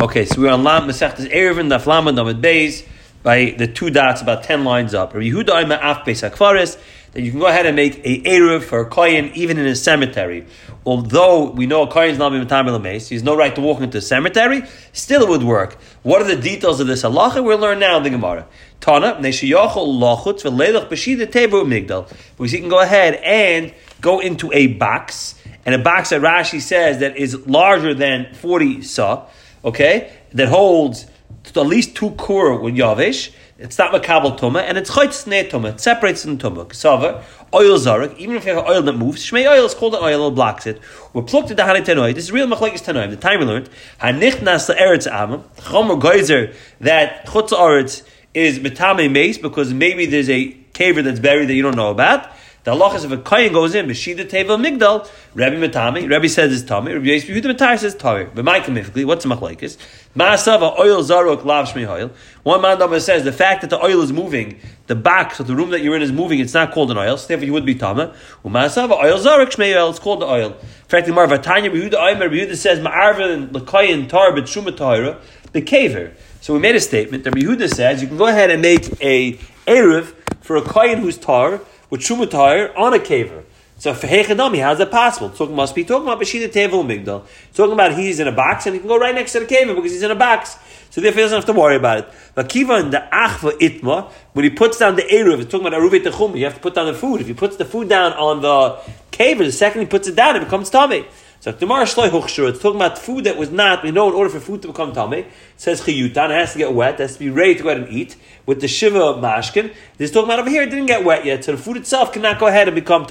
Okay, so we're on Lam Masechtas Eruvin, Daf Lamed Namid Beis, by the two dots about ten lines up. Rabbi Yehuda Af Beis that you can go ahead and make a Erev for a Kohen even in a cemetery. Although we know a Kohen is not Mimatam Mace, he has no right to walk into a cemetery, still it would work. What are the details of this halacha? We'll learn now in the Gemara. Tana, Neshiyachol Lachutz, Velelach Bashida Tevu Migdal. Because he can go ahead and go into a box, and a box that Rashi says that is larger than 40 sa, okay, that holds at least two kur with Yavish, it's not makabel tuma, and it's chayt snei tuma. It separates in tuma. Ksava, oil zarek. Even if you have oil that moves, shmei oil is called an oil. It blocks it. We're plucked at the hanei tenoi. This is real machlekes tenoi. The time we learned hanicht nas eretz amam chomer geyser that chutz eretz is betame mace because maybe there's a caver that's buried that you don't know about. The Allah is if a kohen goes in, Beshida Teva Migdal, Rabbi Matami, Rabbi says it's Tami, Rabbi Yisrael Yehuda Matar says Tami. But my what's the machlaikis? Ma'asava oil zarok lav shmei oil. One man says the fact that the oil is moving, the box of the room that you're in is moving, it's not called an oil, so therefore you would be Tama. Ma'asava oil zarok shmei oil, it's called the oil. In fact, the Marva Tanya, Yehuda Aymer, Yehuda says Ma'arvin, Lakayin, Tar, B'Truma Tahira, the caver. So we made a statement that Yehuda says you can go ahead and make a Erev for a kohen who's tar, with Shumatayr on a caver. So for Hechadami, how's that possible? Talking must be talking about Bashida Tevel Migdal. Talking about he's in a box and he can go right next to the caver because he's in a box. So therefore he doesn't have to worry about it. But Kiva in the Achva Itma, when he puts down the Eruv, it's talking about Aruvet Techum, you have to put down the food. If he puts the food down on the caver, the second he puts it down, it becomes tummy. So Gemara Shloi Huchshur, it's talking about food that was not, we know in order for food to become tummy, it says chiyutan, it has to get wet, it has to be ready to go ahead and eat, with the shiva mashkin. This is talking about over here, it didn't get wet yet, so the food itself cannot go ahead and become.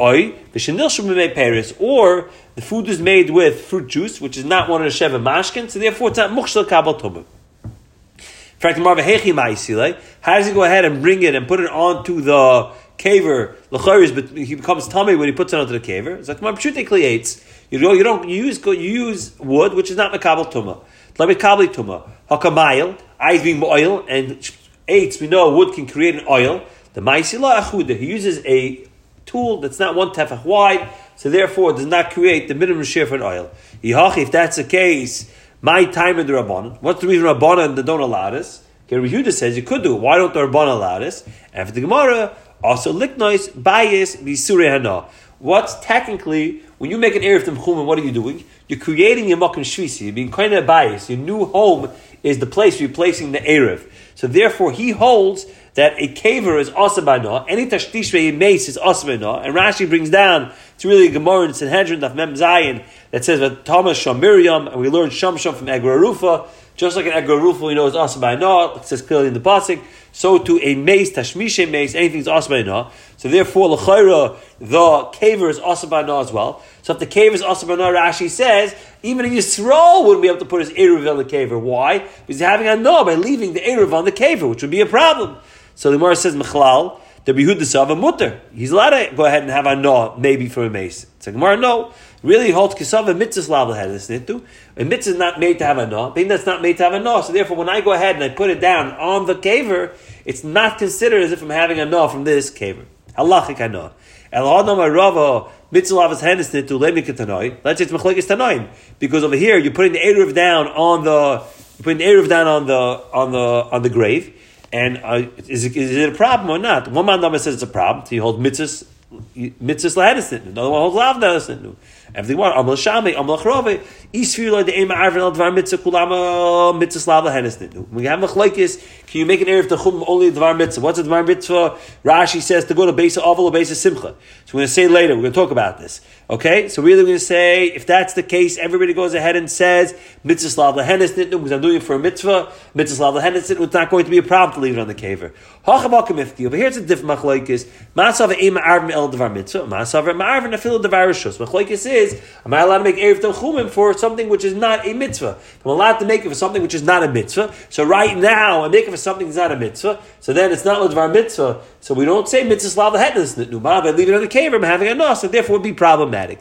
Oi, the Paris, or the food is made with fruit juice, which is not one of the shiva mashkin, so therefore it's not mukhshal kabal Hakeemaisi, how does he go ahead and bring it and put it onto the caver but he becomes tummy when he puts it onto the caver. It's like mabshute kliates. You don't you don't use you use wood which is not makabel tuma. Like makabel tuma. Hakamayil eyes being oil and eights we know wood can create an oil. The ma'isila achuda he uses a tool that's not one tefach wide, so therefore does not create the minimum share for an oil. If that's the case, my time in the rabbanon. What's the reason rabbanon they don't allow this? Yehuda says you could do it. Why don't the rabbanon allow this? And for the Gemara, also, liknois bias bisure hana. What's technically when you make an erev tamchum, what are you doing? You're creating your makom shvisi. You're being kind of biased. Your new home is the place you're placing the erev. So therefore, he holds that a caver is asabana. Any tashtish mace is asabana. And Rashi brings down it's really a Gemara in Sanhedrin of Mem Zayin that says that Thomas Sham Miriam, and we learned Sham Sham from Egra Rufa. Just like an Egra Rufa, we know is asabana. It says clearly in the pasuk so to a mace, tashmishe mace, anything's asbayna. So therefore, l'chayra, the caver is asbayna as well. So if the caver is asbayna, Rashi says, even a Yisrael wouldn't be able to put his Eruv on the caver. Why? Because he's having a no by leaving the Eruv on the caver, which would be a problem. So the Gemara says, Mechlal, the Bihud the mutter. He's allowed to go ahead and have a no, maybe for a mace. It's like, Gemara, no really holds kisava mitzvah level head nitu. A mitzvah is not made to have a no. Being that's not made to have a no. So therefore, when I go ahead and I put it down on the caver, it's not considered as if I'm having a no from this caver. Halachic I tanoim because over here you're putting the eruv down on the you're putting the eruv down on the on the on the grave. And uh, is, it, is it a problem or not? One man says it's a problem. So He holds mitzvahs mitzvahs lahedis Another one holds lav lahedis Everything one. Amal shami, amal chrove. Isfir the ema arvin We have machlekes. Can you make an erev techum only dvar mitzvah? What's a dvar mitzvah? Rashi says to go to base aval or base simcha. So we're going to say later. We're going to talk about this. Okay. So really, we're going to say if that's the case, everybody goes ahead and says mitzvah slav lahenis because I'm doing it for a mitzvah. Mitzvah slav lahenis It's not going to be a problem to leave it on the caver. Hachabakam Over here, it's a different machlekes. Masav ema arvin el dvar mitzvah. Masav ema arvin afil dvar rishus. Machlekes is am I allowed to make Erev Tanchumim for something which is not a mitzvah? I'm allowed to make it for something which is not a mitzvah. So right now, I'm making for something that's not a mitzvah. So then it's not Ladvar mitzvah. So we don't say mitzvah slav the numa, but leave it on the cave, I'm having a nos, so therefore would be problematic.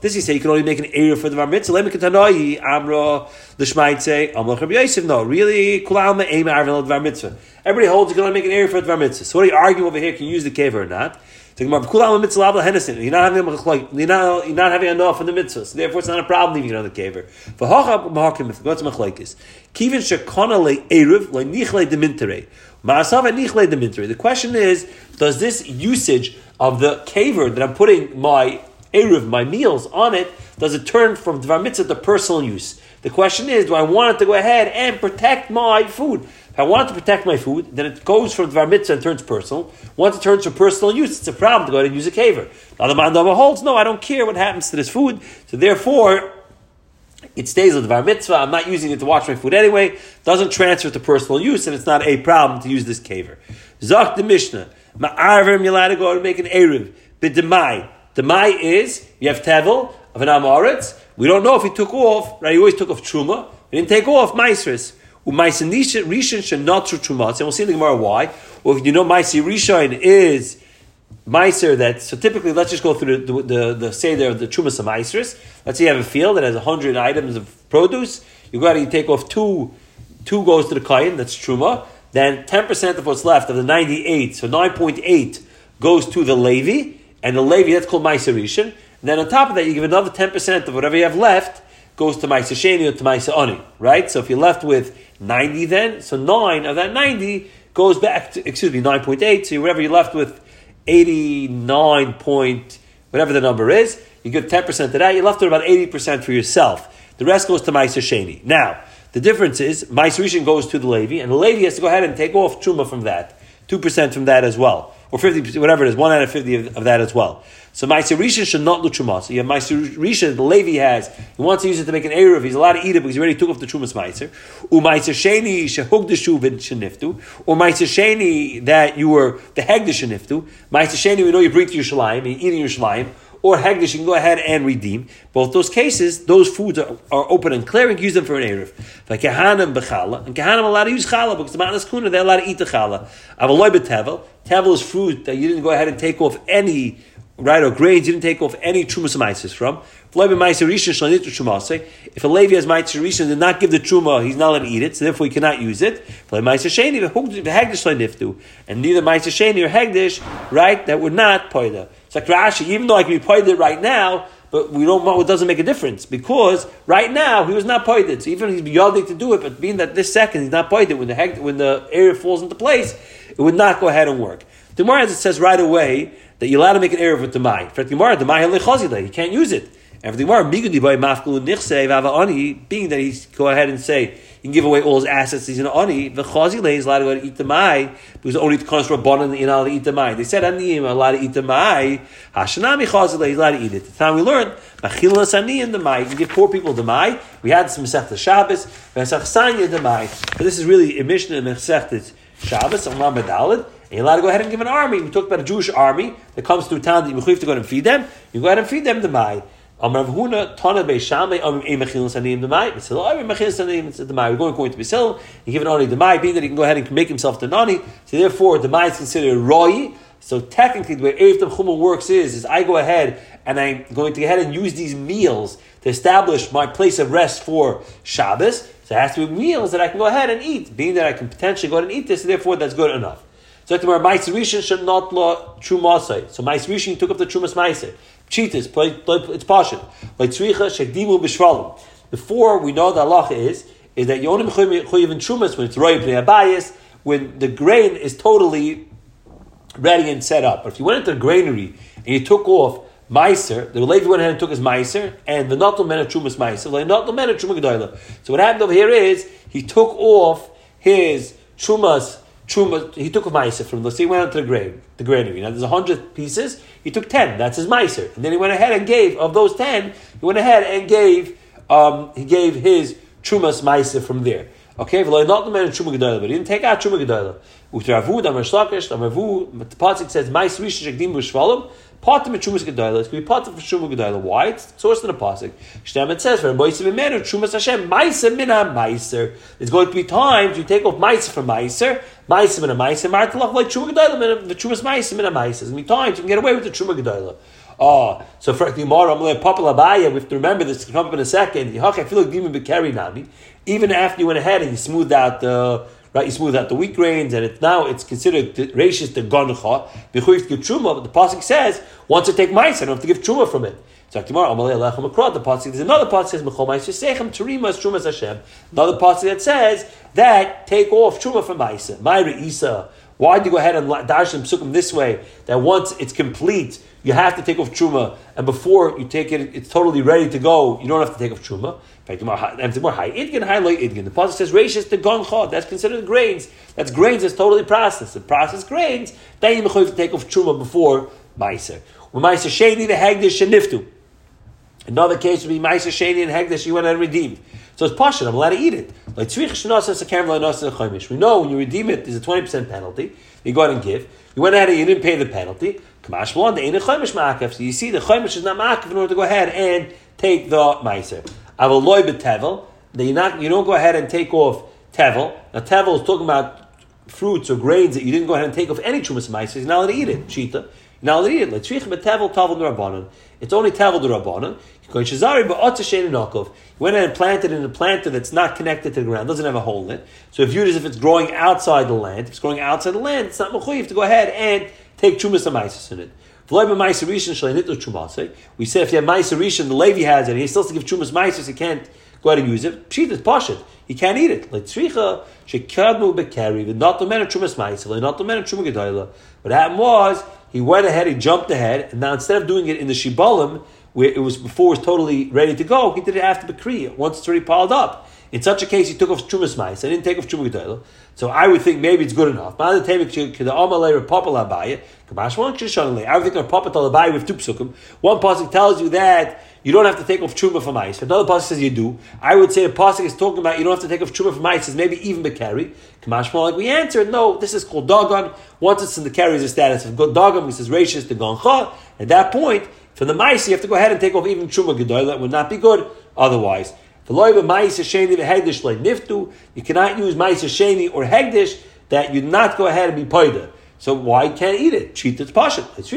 This you say you can only make an area for the var mitzvah. Me continue. Amra l'shmaid say Amar Rabbi Yosef. No, really, kulalma the var mitzvah. Everybody holds you can only make an area for the mitzvah. So what are you arguing over here? Can you use the cave or not? You're not having you're not, you're not having enough in the mitzvah, so therefore it's not a problem leaving it on the caver. The question is, does this usage of the caver that I'm putting my eruv, my meals on it, does it turn from dvar mitzvah to personal use? The question is, do I want it to go ahead and protect my food? I want to protect my food, then it goes from Dvar Mitzvah and turns personal. Once it turns to personal use, it's a problem to go ahead and use a caver. Now the Mandava holds, no, I don't care what happens to this food. So therefore, it stays with Dvar Mitzvah. I'm not using it to watch my food anyway. Doesn't transfer to personal use, and it's not a problem to use this caver. Zach the Mishnah. Ma'arver, you're allowed to go and make an Erev. B'demai. Demai is, you have Tevel of an Amoritz. We don't know if he took off, right? He always took off Truma. He didn't take off Maisris. Umaisa Rishon should not true Trumas. And we'll see in the Gemara why. Well, if you know Maisi Rishon is Meiser that, so typically, let's just go through the, the, the, the say there, the Trumas of Meisers. Let's say you have a field that has 100 items of produce. You go out and you take off two, two goes to the Kayan, that's Truma. Then 10% of what's left of the 98, so 9.8 goes to the Levi. And the Levi, that's called Meiser Rishon. And then on top of that, you give another 10% of whatever you have left goes to Meiser Sheni or to Meiser Oni, right? So if you're left with 90 then, so 9 of that 90 goes back to, excuse me, 9.8, so whatever you're left with 89 point, whatever the number is, you give 10% to that, you're left with about 80% for yourself. The rest goes to Meiser Sheni. Now, the difference is, Meiser Rishon goes to the Levi, and the Levi has to go ahead and take off Truma from that, 2% from that as well or 50, whatever it is, 1 out of 50 of, of that as well. So Ma'aser Rishon should not look Truma. So you have Ma'aser Rishon, the Levi has, he wants to use it to make an Erev, he's allowed to eat it because he already took off the Trumas Ma'aser. U Ma'aser Sheni Shuvin Sheniftu. Or Ma'aser Sheni that you were the Heg the Sheniftu. Ma'aser Sheni, we know you bring to Yerushalayim, you eat in Yerushalayim or Hegdish, you can go ahead and redeem. Both those cases, those foods are, are open and clear, and use them for an Erev. Like Kehanim Bechala, and Kehanim allowed to use Chala, because the Matnas Kuna, they're allowed to eat the Chala. Avaloy Betevel, Tevel is fruit that you didn't go ahead and take off any, right, or grains, you didn't take off any Trumas from. If a Levi has Ma'aser Rishon, did not give the Truma, he's not allowed to eat it, so therefore he cannot use it. And neither Ma'aser Sheni or Hegdish, right, that would not Poida. It's like Rashi, even though I can be pointed right now, but we don't it doesn't make a difference because right now he was not pointed. So even if he's yodik to do it, but being that this second he's not pointed, when the heck, when the area falls into place, it would not go ahead and work. Gemara as it says right away that you're allowed to make an error with the mai. For the Gemara, the mai he can't use it. And for Gemara, being that he's go ahead and say can give away all his assets. He's an oni. The chazile is allowed to go to eat the mai because only the konas rabbanon not allowed to eat the mai. They said aniyim are allowed to eat the mai. Hashanami chazile is allowed to eat it. The time we learned machilas aniyim the mai. You can give poor people the mai. We had some mesechta Shabbos. Mesech sanya the mai. But this is really a mission in mesechta Shabbos. Amram bedalid. And you're allowed to go ahead and give an army. We talked about a Jewish army that comes through town that you have to go and feed them. You go ahead and feed them the mai. Amar Huna Tana Beishamay Amim E Mechilin Sanim Demai Misil Amim Mechilin Sanim Demai. We're going according to Misil. You give it only Demai, being that he can go ahead and make himself the nani. So therefore, Demai is considered Roy. So technically, the way Erev Chumah works is, is I go ahead and I'm going to go ahead and use these meals to establish my place of rest for Shabbos. So it has to be meals that I can go ahead and eat, being that I can potentially go ahead and eat this, so therefore that's good enough. So tomorrow, Ma'is Rishon should not law true So Ma'is Rishon took up the Trumas Ma'isei. Cheetahs, it's partial. Like tzricha shedimu b'shvalim. Before we know the halacha is is that only mechuyev in trumas when it's roy abayis when the grain is totally ready and set up. But if you went into the granary and you took off Meiser, the Levi went ahead and took his Meiser, and the Natal men of Trumas Meiser, the Natal men of Truma So what happened over here is he took off his Trumas Truma, he took a meiser from the, so he went out to the grave, the granary. Now there's a hundred pieces, he took ten, that's his meiser. And then he went ahead and gave, of those ten, he went ahead and gave, um, he gave his Trumas meiser from there. Okay, but he didn't take out Truma Gedoyla. Utravu, Damar Shlakish, Damarvu, the Pasik says, Mais Rish Shagdim Bushvalim, Potter Chumas Gedoyla. It's going to be Potter for Truma Gedoyla. Why? It's sourced in the Pasik. Shtem it says, for Moisim Imenu, Chumas Hashem, Meiser Mina Meiser. It's going to be times you take off Meiser from Meiser, Meiser Mina Meiser, Martalach like Truma Gedoyla, the Chumas Meiser Mina Meiser. It's going to be times you can get away with the Truma Gedoyla. Oh, ah, so for the Gemara, I'm going to pop abaya. We have to remember this come up in a second. I feel like. Even after you went ahead and you smoothed out the right? You smooth out the wheat grains, and it's now it's considered rachis the goncha. B'chuyev to give truma, but the pasuk says once you take mice, I don't have to give truma from it. So tomorrow, Amalei Alechem Akrod, the pasuk there's another pasuk says Mechol Ma'aser Sechem Terimas Trumas Hashem. Another pasuk that says that take off truma from Ma'aser. Myra Isa. Why do you go ahead and dash them psukim this way? That once it's complete, you have to take off truma, and before you take it, it's totally ready to go. You don't have to take off truma. The pasuk says rachis the goncha. That's considered grains. That's grains. That's totally processed. The processed grains. Then you have to take off truma before ma'aser. When ma'aser sheni the hagdish sheniftu. Another case would be ma'aser sheni and hagdish you went and redeemed. So it's passion. I'm allowed to eat it. Like We know when you redeem it, there's a twenty percent penalty. You go ahead and give. You went ahead and you didn't pay the penalty. So you see, the chaimish is not ma'akev in order to go ahead and take the ma'aser. Avaloy betevel. That you not you don't go ahead and take off tevel. Now tevel is talking about fruits or grains that you didn't go ahead and take off any trumas ma'aser. You're not allowed to eat it. Shita. You're not allowed to eat it. Letrich betevel tavel rabbanon. It's only tevel rabbanon. You went and planted in a planter that's not connected to the ground, doesn't have a hole in it. So if viewed as if it's growing outside the land, if it's growing outside the land, it's not mechuyev to go ahead and take trumas and in it. We said if you have Maisa Rishon, the Levi has it, and he still has to give Chumas Maisa, he can't go ahead and use it. Pshit is Pashit. He can't eat it. Like Tzricha, Shekadmu Bekari, but not the man of Chumas Maisa, not the man of Chumah. What happened was, he went ahead, he jumped ahead, and now instead of doing it in the Shibalim, where it was before it was totally ready to go, he did it after Bekri, once it's already piled up. In such a case, he took off Chumas Maisa, I didn't take off Chumah Gedoyla. So I would think maybe it's good enough. I would think our papa talabai with two psukim. One pasuk tells you that you don't have to take off truma from ice. Another pasuk says you do. I would say the pasuk is talking about you don't have to take off truma from ice. It's maybe even bekari. Kamashma, like we answered, no. This is called dogon. Once it's in the carries the status of dogon, he says rachis to goncha. At that point, for the mice, you have to go ahead and take off even truma gedoy. That would not be good otherwise. The loiva ma'isa sheni like niftu. You cannot use ma'isa sheni or hegdish that you not go ahead and be poida. So why can't eat it? Cheat it's pashat.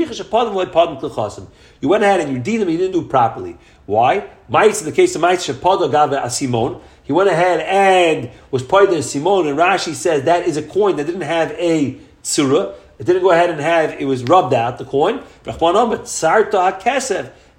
You went ahead and you did them, you didn't do it properly. Why? Mice, in the case of mice, shapada gave a simon. He went ahead and was poida in simon, and Rashi says that is a coin that didn't have a tsura. It didn't go ahead and have, it was rubbed out, the coin. You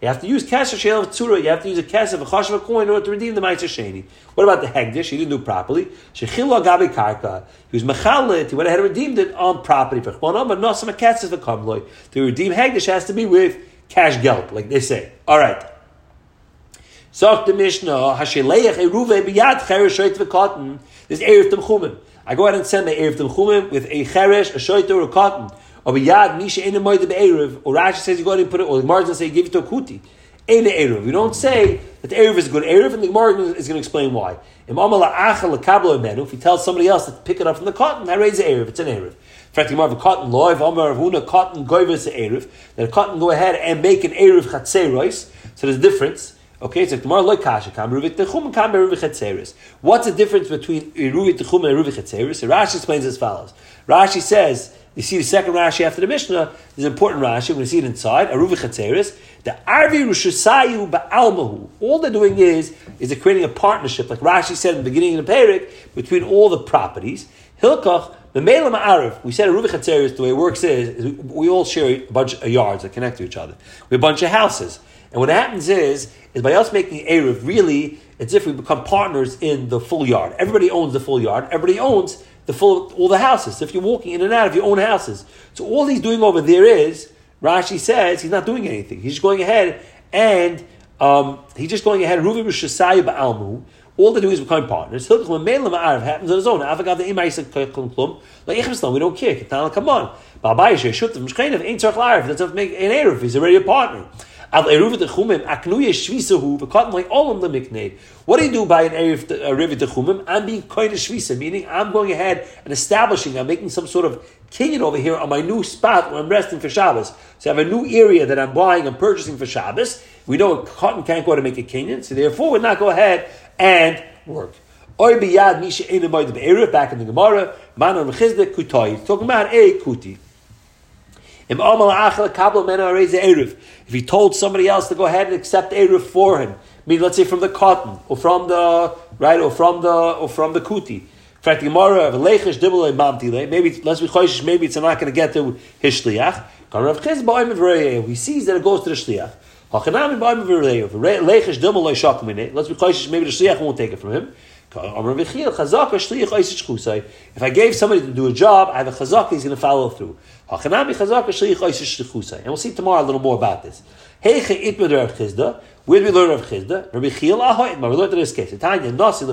have to use kesef shel of tzura. You have to use a a chashav, a coin in order to redeem the ma'aser sheni. What about the hegdish? He didn't do properly. Shechilo gabi karka. He was mechalit. He went ahead and redeemed it on property. For but nosam a a kamloy. To redeem hegdish has to be with cash geld, like they say. All right. Sok the Mishnah, Hasheleich Eruve biyad cheresh shoyt v'cotton. This Erev Temchumim. I go ahead and send the Erev Temchumim with a cheresh, a shoyt or a cotton. Or yad misha in the be'erev. Or Rashi says you go ahead and put it. Or the Gemara say give it to a kuti. Ein erev. We don't say that the erev is a good erev, and the Gemara is going to explain why. If he tells somebody else to pick it up from the cotton, that raises erev. It's an erev. In fact, the cotton law. If Amar Huna cotton goyves erev, then cotton go ahead and make an erev chatzeros. So there's a difference. Okay, so tomorrow loy kasha kam ruvik techum kam ruvik chetzeris. What's the difference between ruvik techum and ruvik chetzeris? Rashi explains as follows. Rashi says you see the second Rashi after the Mishnah is an important Rashi. We're going to see it inside. Aruvi Chatzeris. The Arvi Rushasayu Ba'almahu. All they're doing is is they're creating a partnership, like Rashi said in the beginning of the Perik, between all the properties. Hilkach Memela Ma'ariv. We said a Aruvi Chatzeris. The way it works is, is, we all share a bunch of yards that connect to each other. We have a bunch of houses, and what happens is is by us making Erev, really, it's if we become partners in the full yard. Everybody owns the full yard. Everybody owns the full all the houses. if you're walking in and out of your own houses, so all he's doing over there is Rashi says he's not doing anything. He's just going ahead and um, he's just going ahead. Ruvi b'almu. All they do is become partners. Happens on his own. We don't care. Come on. Erev. He's already a partner. What do you do by an Erev Techumim? I'm being of Shvisa, meaning I'm going ahead and establishing, I'm making some sort of kinyan over here on my new spot where I'm resting for Shabbos. So I have a new area that I'm buying, I'm purchasing for Shabbos. We know a cotton can't go to make a kinyan, so therefore we'll not go ahead and work. Oy biyad misha back in the Gemara, man on kutai. Talking about a kuti. If he told somebody else to go ahead and accept Eruv for him, I mean, let's say from the cotton or from the right or from the or from the kuti, maybe let's be choishish, maybe it's not going to get to his shliach. He sees that it goes to the shliach. Let's be choishish, maybe the shliach won't take it from him. If I gave somebody to do a job, I have a chazaka, he's going to follow through. And we'll see tomorrow a little more about this. Where did we learn of Chizda? Rabbi. We learned in this case. Tanya Nasi.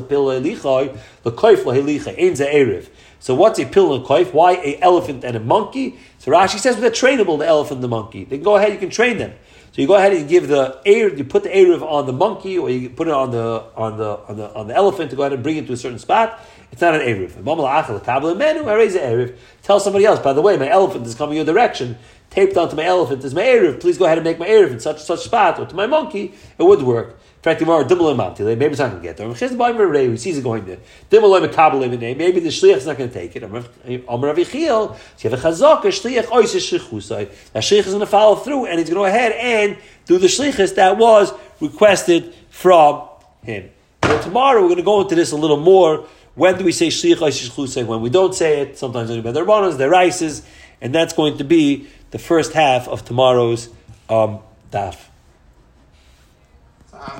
So what's a pill and koif? Why a elephant and a monkey? So Rashi says they're trainable. The elephant and the monkey. They can go ahead. You can train them. So you go ahead and give the air, you put the erev on the monkey, or you put it on the on the on the on the elephant to go ahead and bring it to a certain spot. It's not an erev. Tell somebody else. By the way, my elephant is coming your direction taped onto my elephant is my Erev, please go ahead and make my Erev in such such spot, or to my monkey, it would work. In fact, tomorrow, maybe it's not going to get there. He sees it going there. Maybe the shliach is not going to take it. So you have a chazaka, shliach shlichusai. That shliach is going to follow through, and he's going to go ahead and do the shlichus that was requested from him. So tomorrow we're going to go into this a little more. When do we say shliach shlichusai? When we don't say it, sometimes by their bonos, their rices, and that's going to be the first half of tomorrow's um, daf.